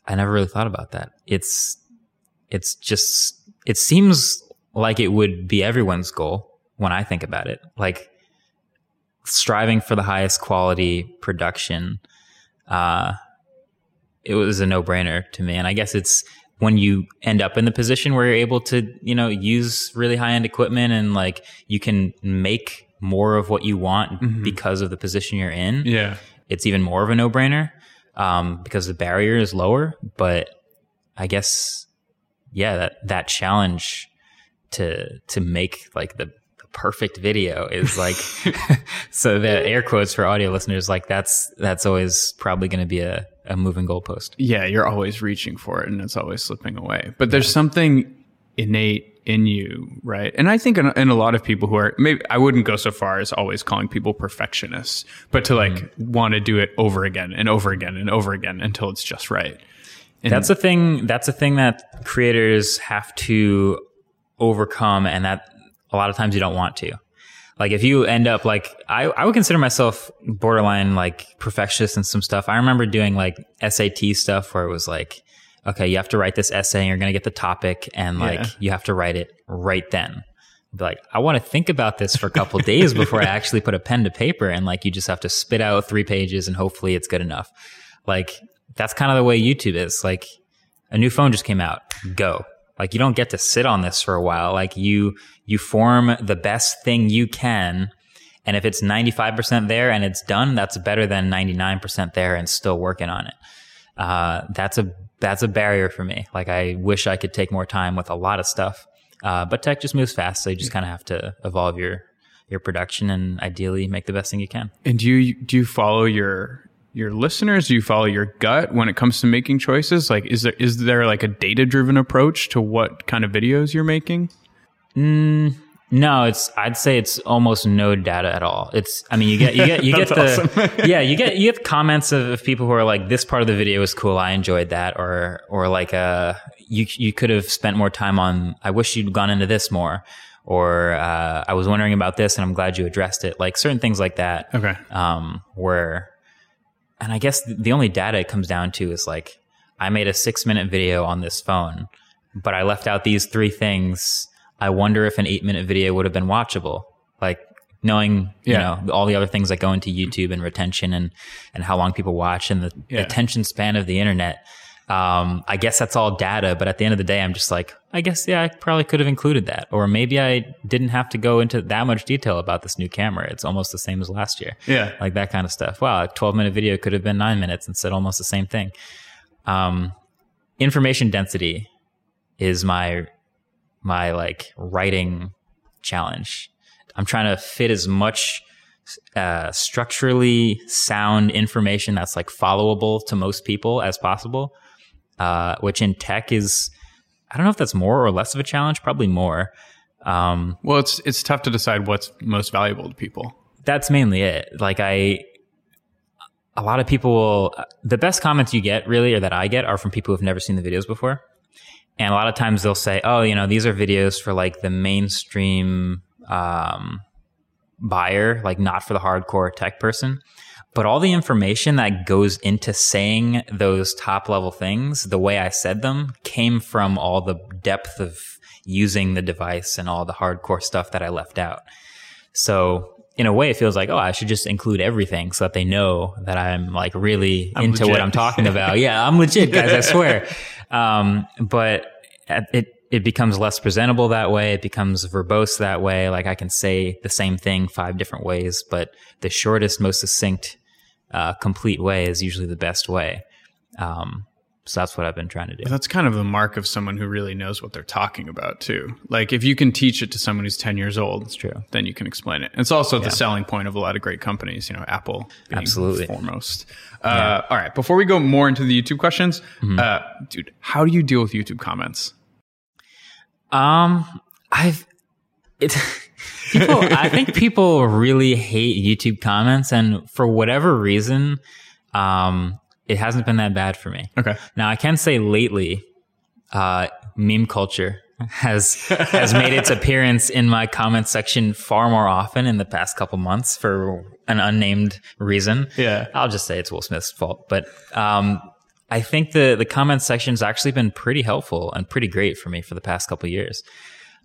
I never really thought about that. It's, it's just, it seems like it would be everyone's goal when I think about it. Like striving for the highest quality production. Uh, it was a no brainer to me. And I guess it's when you end up in the position where you're able to, you know, use really high end equipment and like you can make more of what you want because of the position you're in Yeah. it's even more of a no brainer um, because the barrier is lower. But I guess, yeah, that that challenge to to make like the, the perfect video is like so the air quotes for audio listeners like that's that's always probably going to be a, a moving goalpost. yeah, you're always reaching for it and it's always slipping away. But there's something innate in you, right? And I think in, in a lot of people who are maybe I wouldn't go so far as always calling people perfectionists, but to like mm-hmm. want to do it over again and over again and over again until it's just right. And That's a thing. That's a thing that creators have to overcome, and that a lot of times you don't want to. Like if you end up like I, I would consider myself borderline like perfectionist in some stuff. I remember doing like SAT stuff where it was like, okay, you have to write this essay, and you're gonna get the topic, and like Yeah. you have to write it right then. Be like, I want to think about this for a couple days before I actually put a pen to paper, and like you just have to spit out three pages, and hopefully it's good enough. Like that's kind of the way YouTube is. Like a new phone just came out, go. Like you don't get to sit on this for a while. Like you you form the best thing you can, and if it's ninety five percent there and it's done, that's better than ninety nine percent there and still working on it. Uh, that's a that's a barrier for me. Like I wish I could take more time with a lot of stuff. Uh, but tech just moves fast, so you just kind of have to evolve your your production and ideally make the best thing you can. And do you do you follow your your listeners? Do you follow your gut when it comes to making choices? Like, is there is there like a data driven approach to what kind of videos you're making? Mm, no, it's I'd say it's almost no data at all. It's I mean you get you get you get the yeah you get you get comments of, of, people who are like this part of the video was cool I enjoyed that or or like uh you you could have spent more time on I wish you'd gone into this more or uh, I was wondering about this and I'm glad you addressed it like certain things like that. Okay. Um, where and I guess the only data it comes down to is like I made a six minute video on this phone, but I left out these three things. I wonder if an eight minute video would have been watchable. Like knowing, yeah. you know, all the other things that go into YouTube and retention and, and how long people watch and the yeah. attention span of the internet. Um, I guess that's all data, but at the end of the day, I'm just like, I guess, yeah, I probably could have included that. Or maybe I didn't have to go into that much detail about this new camera. It's almost the same as last year. Yeah. Like that kind of stuff. Wow, a 12 minute video could have been nine minutes and said almost the same thing. Um, information density is my, my like writing challenge. I'm trying to fit as much uh, structurally sound information that's like followable to most people as possible uh, which in tech is I don't know if that's more or less of a challenge. Probably more. Um, well, it's it's tough to decide what's most valuable to people. That's mainly it. Like I, a lot of people will. The best comments you get, really, or that I get, are from people who've never seen the videos before. And a lot of times they'll say, "Oh, you know, these are videos for like the mainstream um, buyer, like not for the hardcore tech person." But all the information that goes into saying those top level things, the way I said them, came from all the depth of using the device and all the hardcore stuff that I left out. So in a way, it feels like, oh, I should just include everything so that they know that I'm like really I'm into legit. what I'm talking about. yeah, I'm legit, guys. I swear. Um, but it it becomes less presentable that way. It becomes verbose that way. Like I can say the same thing five different ways, but the shortest, most succinct uh, complete way is usually the best way. Um, so that's what I've been trying to do. That's kind of the mark of someone who really knows what they're talking about, too. Like if you can teach it to someone who's 10 years old, it's true. Then you can explain it. It's also yeah. the selling point of a lot of great companies, you know, Apple absolutely foremost. Uh, yeah. All right, before we go more into the YouTube questions, mm-hmm. uh, dude, how do you deal with YouTube comments? Um, I've it people I think people really hate YouTube comments and for whatever reason um it hasn't been that bad for me. Okay. Now I can say lately uh meme culture has has made its appearance in my comment section far more often in the past couple months for an unnamed reason. Yeah. I'll just say it's Will Smith's fault, but um I think the the comment section's actually been pretty helpful and pretty great for me for the past couple years.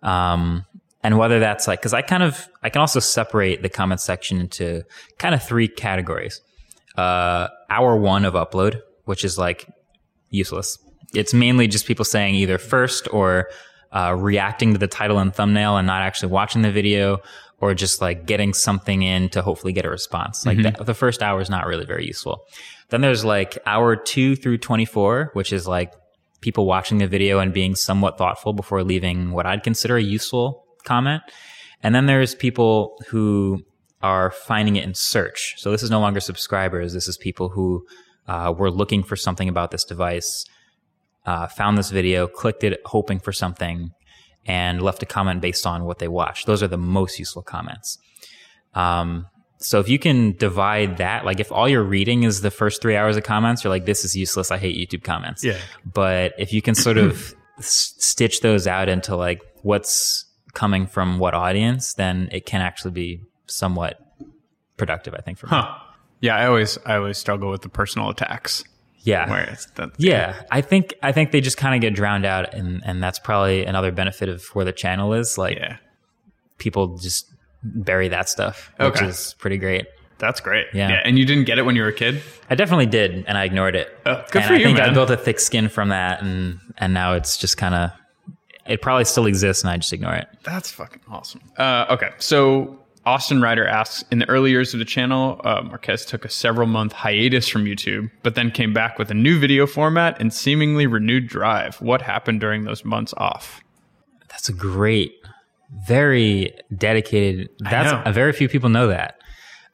Um, and whether that's like because i kind of i can also separate the comment section into kind of three categories. Uh hour one of upload which is like useless. It's mainly just people saying either first or uh, reacting to the title and thumbnail and not actually watching the video or just like getting something in to hopefully get a response. Like mm-hmm. the, the first hour is not really very useful. Then there's like hour two through 24 which is like people watching the video and being somewhat thoughtful before leaving what i'd consider a useful comment. And then there's people who are finding it in search. So this is no longer subscribers. This is people who uh, were looking for something about this device, uh, found this video, clicked it, hoping for something, and left a comment based on what they watched. Those are the most useful comments. Um, so if you can divide that, like if all you're reading is the first three hours of comments, you're like, this is useless. I hate YouTube comments. Yeah. But if you can sort of s- stitch those out into like what's coming from what audience, then it can actually be somewhat productive. I think for huh. me. Yeah, I always I always struggle with the personal attacks. Yeah, where it's the, yeah. I think I think they just kind of get drowned out, and and that's probably another benefit of where the channel is. Like, yeah. people just bury that stuff, which okay. is pretty great. That's great. Yeah. yeah. And you didn't get it when you were a kid? I definitely did, and I ignored it. Oh, good and for I you. Think man. I built a thick skin from that, and and now it's just kind of it probably still exists and I just ignore it. That's fucking awesome. Uh, okay, so Austin Ryder asks In the early years of the channel, uh, Marques took a several month hiatus from YouTube, but then came back with a new video format and seemingly renewed drive. What happened during those months off? That's a great, very dedicated. That's know. a very few people know that.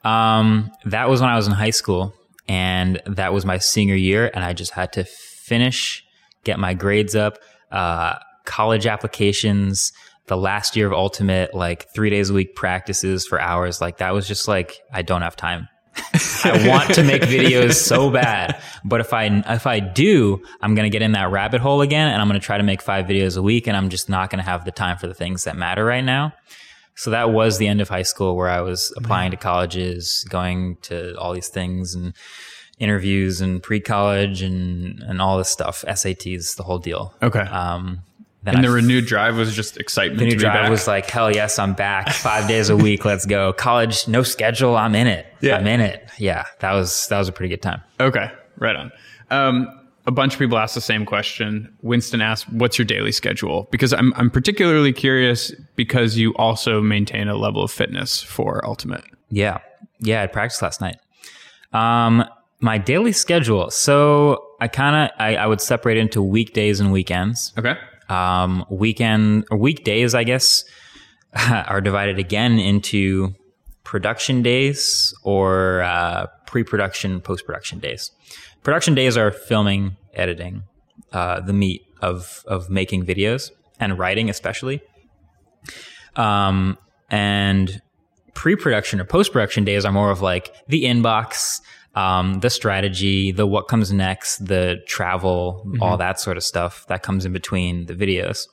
Um, that was when I was in high school, and that was my senior year, and I just had to finish, get my grades up, uh, college applications, the last year of Ultimate, like three days a week practices for hours. Like that was just like I don't have time. I want to make videos so bad, but if I if I do, I'm gonna get in that rabbit hole again, and I'm gonna try to make five videos a week, and I'm just not gonna have the time for the things that matter right now. So that was the end of high school where I was applying to colleges, going to all these things and interviews and pre-college and and all this stuff, SATs, the whole deal. Okay. Um, then and I the renewed drive was just excitement the new drive back. was like, hell yes, I'm back. Five days a week, let's go. College, no schedule, I'm in it. Yeah. I'm in it. Yeah, that was that was a pretty good time. okay, right on. Um, a bunch of people asked the same question. Winston asked, "What's your daily schedule?" Because I'm I'm particularly curious because you also maintain a level of fitness for Ultimate. Yeah, yeah, I practiced last night. Um, my daily schedule. So I kind of I, I would separate into weekdays and weekends. Okay. Um, weekend or weekdays, I guess, are divided again into production days or uh, pre-production, post-production days. Production days are filming, editing, uh, the meat of of making videos and writing, especially. Um, and pre-production or post-production days are more of like the inbox, um, the strategy, the what comes next, the travel, all that sort of stuff that comes in between the videos.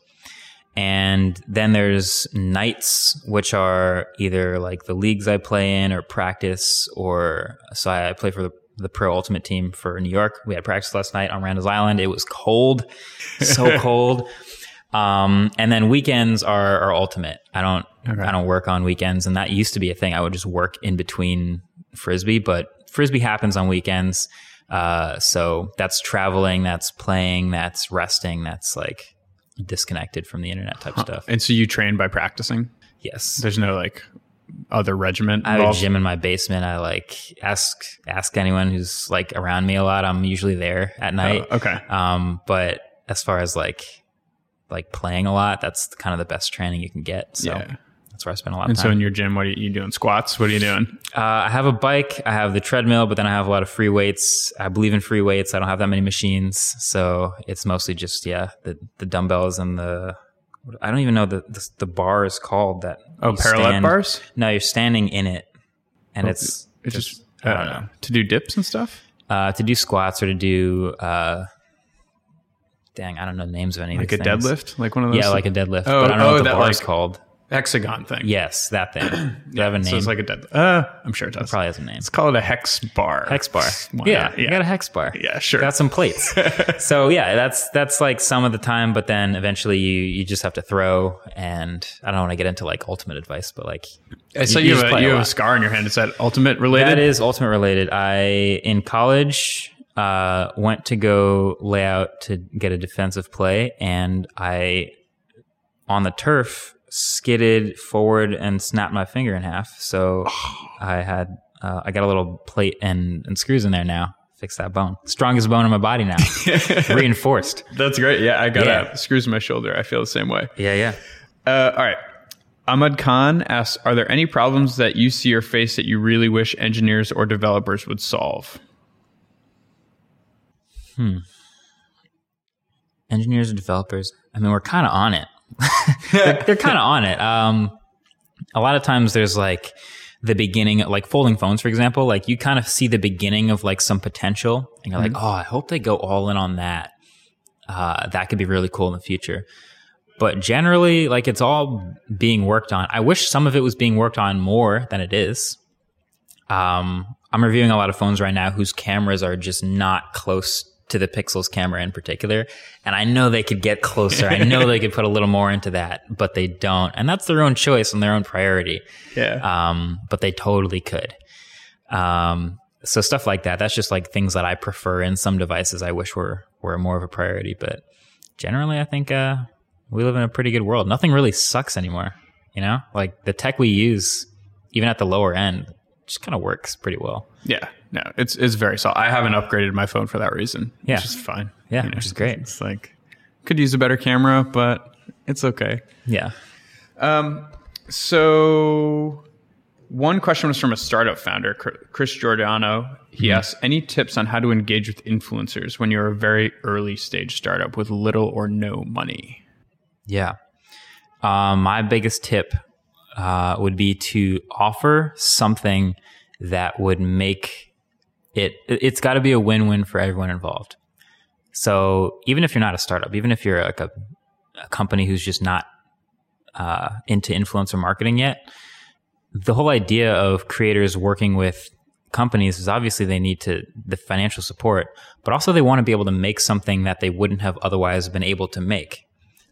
And then there's nights, which are either like the leagues I play in or practice, or so I play for the, the pro ultimate team for New York. We had practice last night on Randall's Island. It was cold, so cold. Um, and then weekends are, are ultimate. I don't, I don't work on weekends, and that used to be a thing. I would just work in between frisbee, but frisbee happens on weekends. Uh, so that's traveling, that's playing, that's resting, that's like disconnected from the internet type stuff. And so you train by practicing. Yes. There's no like other regiment I have a gym in my basement. I like ask ask anyone who's like around me a lot. I'm usually there at night. Oh, okay. Um, but as far as like like playing a lot, that's kind of the best training you can get. So Yeah. That's where I spend a lot of time. And so in your gym, what are you, doing? Squats? What are you doing? uh, I have a bike, I have the treadmill, but then I have a lot of free weights. I believe in free weights. I don't have that many machines, so it's mostly just yeah the the dumbbells and the I don't even know the the, the bar is called that. Oh, parallel stand- bars? No, you're standing in it, and it's It's just, just, I don't uh, know. to do dips and stuff. uh, to do squats or to do uh, dang, I don't know the names of any Like a things. deadlift, like one of those. Yeah, like a deadlift. Oh, but I don't know oh, what the that, bar is called. Hexagon thing. Yes, that thing. Does it have a name? So it's like a dead. Uh, I'm sure it does. Probably has a name. Let's call it a hex bar. Hex bar. Yeah, not? you got a hex bar. Yeah, sure. Got some plates. so yeah, that's that's like some of the time, but then eventually you you just have to throw. And I don't want to get into like ultimate advice, but like I saw you you, have, a, a you have a scar on your hand. Is that ultimate related? that is ultimate related. I in college uh, went to go lay out to get a defensive play, and I on the turf skidded forward and snapped my finger in half. So I had uh, I got a little plate and, and screws in there now. Fix that bone. Strongest bone in my body now. Reinforced. That's great. Yeah, I got Yeah. uh, screws in my shoulder. I feel the same way. Yeah, yeah. Uh, all right. Ahmad Khan asks Are there any problems that you see or face that you really wish engineers or developers would solve? Hmm. Engineers and developers. I mean, we're kind of on it. They're they're kind of on it. Um, a lot of times there's like the beginning, like folding phones, for example. Like you kind of see the beginning of like some potential, and you're like, oh, I hope they go all in on that. Uh, that could be really cool in the future. But generally, like it's all being worked on. I wish some of it was being worked on more than it is. Um, I'm reviewing a lot of phones right now whose cameras are just not close to the Pixels camera in particular. And I know they could get closer. I know they could put a little more into that, but they don't. And that's their own choice and their own priority. Yeah. Um, but they totally could. Um, so stuff like that. That's just like things that I prefer in some devices. I wish were were more of a priority. But generally, I think uh, we live in a pretty good world. Nothing really sucks anymore. You know, like the tech we use even at the lower end, just kind of works pretty well. Yeah, no, it's it's very solid. I haven't upgraded my phone for that reason. Yeah. which is fine. Yeah, You know, which is great. It's like could use a better camera, but it's okay. Yeah. Um. So, one question was from a startup founder, Chris Giordano. He Mm-hmm. asks, "Any tips on how to engage with influencers when you're a very early stage startup with little or no money?" Yeah. Um, my biggest tip uh, would be to offer something that would make it, it- it's got to be a win win for everyone involved. So even if you're not a startup, even if you're like a, a company who's just not uh, into influencer marketing yet, the whole idea of creators working with companies is obviously they need to the financial support, but also they want to be able to make something that they wouldn't have otherwise been able to make.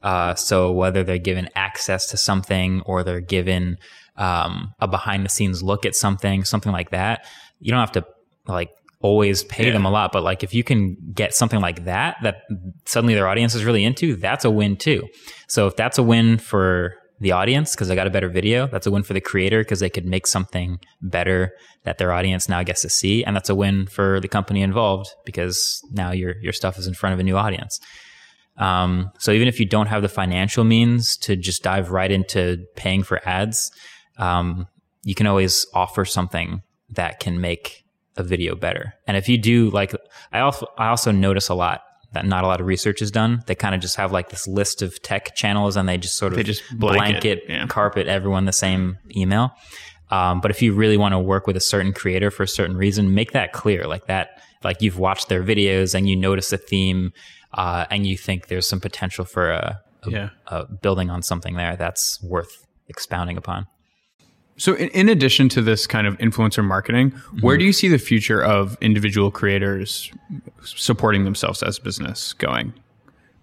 Uh, so whether they're given access to something or they're given um, a behind the scenes look at something, something like that, you don't have to like always pay Yeah. them a lot. But like if you can get something like that that suddenly their audience is really into, that's a win too. So if that's a win for the audience because they got a better video, that's a win for the creator because they could make something better that their audience now gets to see, and that's a win for the company involved because now your your stuff is in front of a new audience. Um, so even if you don't have the financial means to just dive right into paying for ads, um, you can always offer something that can make a video better. And if you do like, I also, I also notice a lot that not a lot of research is done. They kind of just have like this list of tech channels and they just sort of They just blanket, blanket yeah. carpet everyone the same email. Um, but if you really want to work with a certain creator for a certain reason, make that clear. Like that, like you've watched their videos and you notice a theme, uh, and you think there's some potential for a, a, Yeah. a building on something there that's worth expounding upon. So, in, in addition to this kind of influencer marketing, Mm-hmm. where do you see the future of individual creators supporting themselves as business going?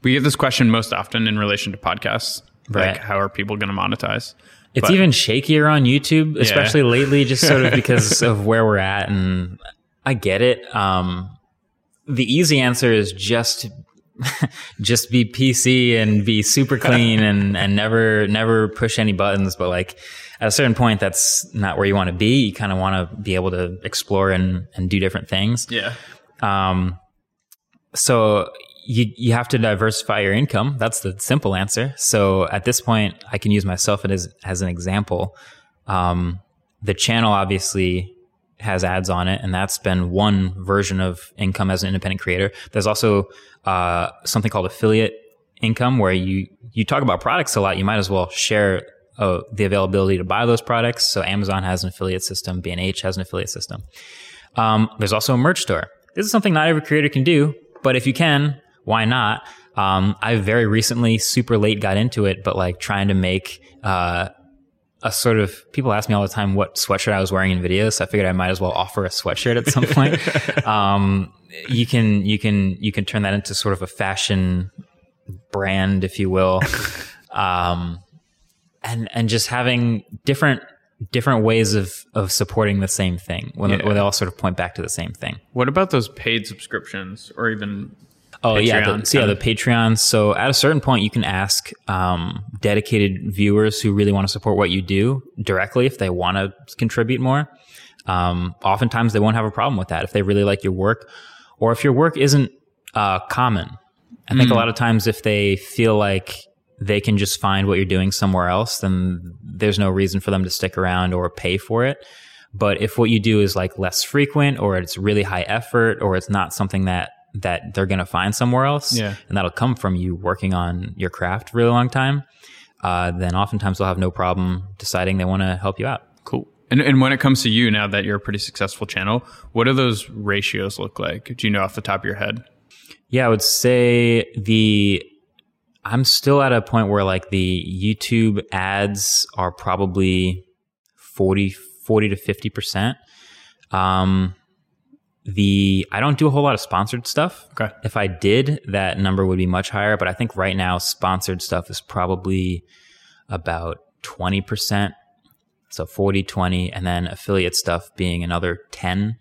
We get this question most often in relation to podcasts. Right. Like, how are people going to monetize? It's But- even shakier on YouTube, especially lately, just sort of because of where we're at. And I get it. Um, the easy answer is just just be PC and be super clean and and never never push any buttons. But like at a certain point, that's not where you want to be. You kind of want to be able to explore and and do different things. Yeah. Um, so you you have to diversify your income. That's the simple answer. So at this point, I can use myself as as an example. Um, the channel obviously has ads on it, and that's been one version of income as an independent creator. There's also uh, something called affiliate income, where you you talk about products a lot. You might as well share uh, the availability to buy those products. So Amazon has an affiliate system, B&H has an affiliate system. Um, there's also a merch store. This is something not every creator can do, but if you can, why not? Um, I very recently, super late, got into it, but like trying to make uh, a sort of people ask me all the time what sweatshirt I was wearing in videos. So I figured I might as well offer a sweatshirt at some point. um, you can you can you can turn that into sort of a fashion brand, if you will, um, and and just having different different ways of of supporting the same thing when, Yeah. they all sort of point back to the same thing. What about those paid subscriptions or even Oh yeah, Patreon the, so yeah, the Patreon. So at a certain point, you can ask um, dedicated viewers who really want to support what you do directly if they want to contribute more. Um, oftentimes, they won't have a problem with that if they really like your work, or if your work isn't uh, common. I think a lot of times, if they feel like they can just find what you're doing somewhere else, then there's no reason for them to stick around or pay for it. But if what you do is like less frequent, or it's really high effort, or it's not something that that they're going to find somewhere else, Yeah. and that'll come from you working on your craft really long time, uh, then oftentimes they'll have no problem deciding they want to help you out. Cool. And, and when it comes to you, now that you're a pretty successful channel, what do those ratios look like? Do you know off the top of your head? Yeah, I would say the I'm still at a point where like the YouTube ads are probably 40, 40 to 50%. Um, the I don't do a whole lot of sponsored stuff. Okay. If I did, that number would be much higher, but I think right now sponsored stuff is probably about 20%. So 40, 20, and then affiliate stuff being another 10.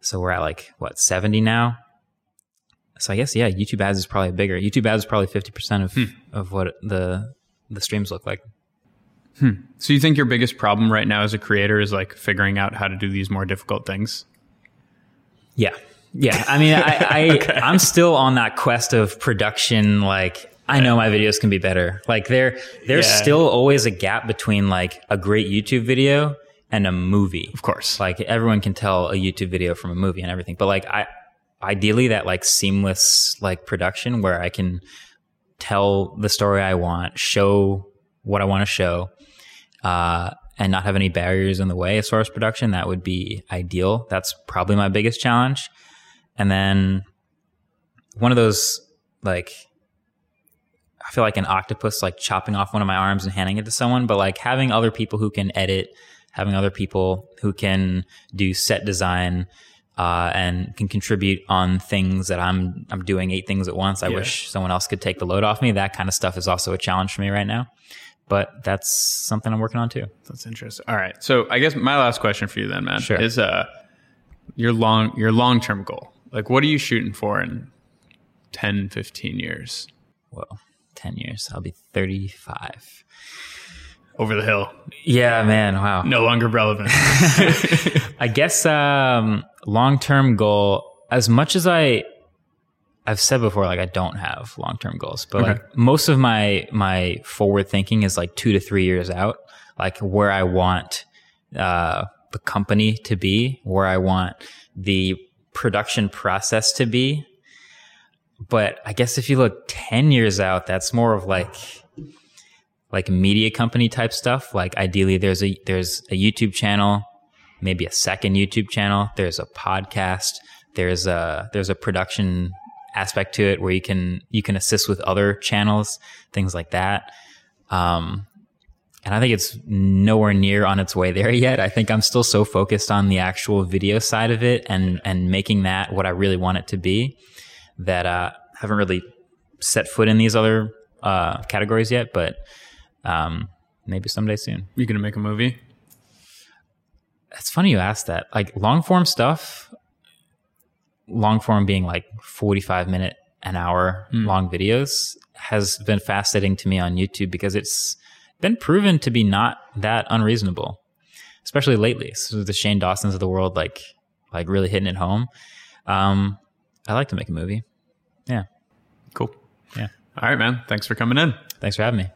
So we're at like what, 70 now? So I guess yeah, YouTube ads is probably bigger. YouTube ads is probably 50% of hmm. of what the the streams look like. Hmm. So you think your biggest problem right now as a creator is like figuring out how to do these more difficult things? Yeah. Yeah. I mean, I, I okay. I'm still on that quest of production. Like, I know my videos can be better. Like there, there's yeah. still always a gap between like a great YouTube video and a movie. Of course. Like everyone can tell a YouTube video from a movie and everything. But like I, ideally that like seamless like production where I can tell the story I want, show what I want to show, uh, and not have any barriers in the way far as production, that would be ideal. That's probably my biggest challenge. And then one of those like I feel like an octopus like chopping off one of my arms and handing it to someone, but like having other people who can edit, having other people who can do set design, uh, and can contribute on things that I'm I'm doing eight things at once. I yeah. wish someone else could take the load off me. That kind of stuff is also a challenge for me right now. But that's something I'm working on too. That's interesting. All right. So I guess my last question for you then, man, sure. is uh your long your long term goal. Like what are you shooting for in 10, 15 years? Well, 10 years. I'll be 35 over the hill. Yeah, man. Wow. No longer relevant. I guess um, long term goal. As much as I, I've said before, like I don't have long term goals, but okay. like most of my my forward thinking is like two to three years out, like where I want uh, the company to be, where I want the production process to be. But I guess if you look 10 years out, that's more of like like media company type stuff. Like ideally there's a there's a YouTube channel, maybe a second YouTube channel, there's a podcast, there's a there's a production aspect to it where you can you can assist with other channels, things like that. Um and I think it's nowhere near on its way there yet. I think I'm still so focused on the actual video side of it and and making that what I really want it to be that uh haven't really set foot in these other uh, categories yet, but um, maybe someday soon. You gonna make a movie? It's funny you asked that. Like long form stuff, long form being like 45 minute, an hour mm. long videos has been fascinating to me on YouTube because it's been proven to be not that unreasonable, especially lately. So the Shane Dawsons of the world, like, like really hitting it home. Um, I like to make a movie. Yeah. Cool. Yeah. All right, man. Thanks for coming in. Thanks for having me.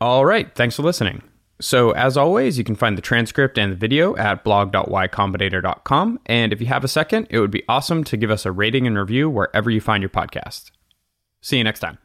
All right. Thanks for listening. So, as always, you can find the transcript and the video at blog.ycombinator.com. And if you have a second, it would be awesome to give us a rating and review wherever you find your podcast. See you next time.